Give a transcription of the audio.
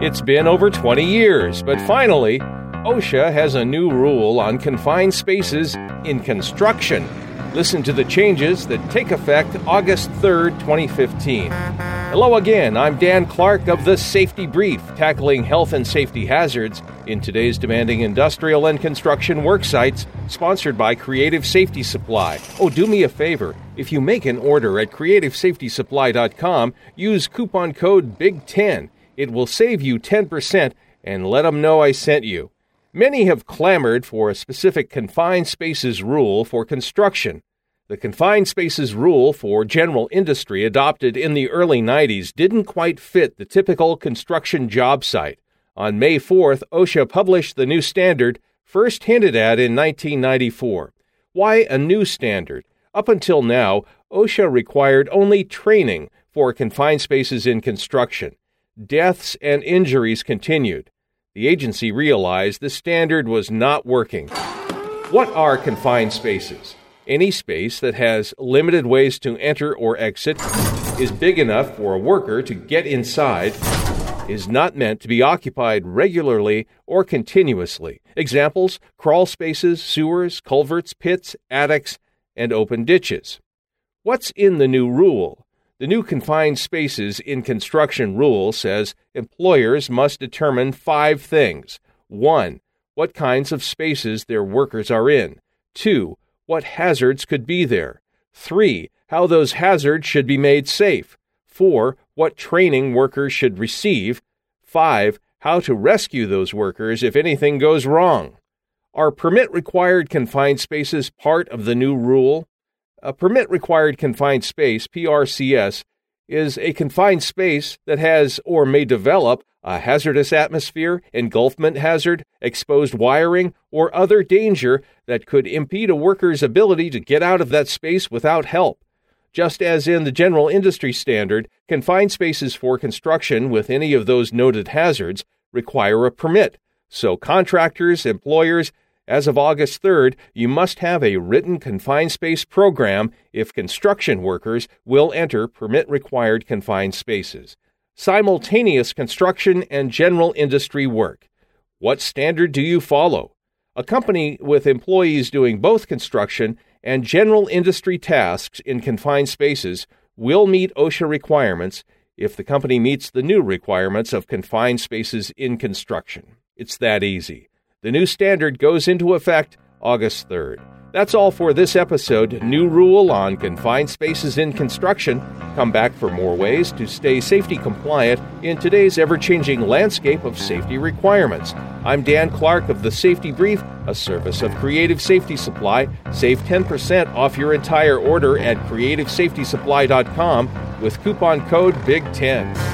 It's been over 20 years, but finally, OSHA has a new rule on confined spaces in construction. Listen to the changes that take effect August 3rd, 2015. Hello again, I'm Dan Clark of the Safety Brief, tackling health and safety hazards in today's demanding industrial and construction work sites, sponsored by Creative Safety Supply. Oh, do me a favor. If you make an order at creativesafetysupply.com, use coupon code BIG10. It will save you 10% and let them know I sent you. Many have clamored for a specific confined spaces rule for construction. The confined spaces rule for general industry adopted in the early 90s didn't quite fit the typical construction job site. On May 4th, OSHA published the new standard, first hinted at in 1994. Why a new standard? Up until now, OSHA required only training for confined spaces in construction. Deaths and injuries continued the agency realized the standard was not working. What are confined spaces? Any space that has limited ways to enter or exit, is big enough for a worker to get inside, is not meant to be occupied regularly or continuously. Examples crawl spaces, sewers, culverts, pits, attics, and open ditches. What's in the new rule? The new confined spaces in construction rule says employers must determine five things. One, what kinds of spaces their workers are in. Two, what hazards could be there. Three, how those hazards should be made safe. Four, what training workers should receive. Five, how to rescue those workers if anything goes wrong. Are permit required confined spaces part of the new rule? A permit required confined space, PRCS, is a confined space that has or may develop a hazardous atmosphere, engulfment hazard, exposed wiring, or other danger that could impede a worker's ability to get out of that space without help. Just as in the general industry standard, confined spaces for construction with any of those noted hazards require a permit, so contractors, employers, as of August 3rd, you must have a written confined space program if construction workers will enter permit required confined spaces. Simultaneous construction and general industry work. What standard do you follow? A company with employees doing both construction and general industry tasks in confined spaces will meet OSHA requirements if the company meets the new requirements of confined spaces in construction. It's that easy. The new standard goes into effect August 3rd. That's all for this episode. New rule on confined spaces in construction. Come back for more ways to stay safety compliant in today's ever changing landscape of safety requirements. I'm Dan Clark of the Safety Brief, a service of Creative Safety Supply. Save 10% off your entire order at creativesafetysupply.com with coupon code BIG10.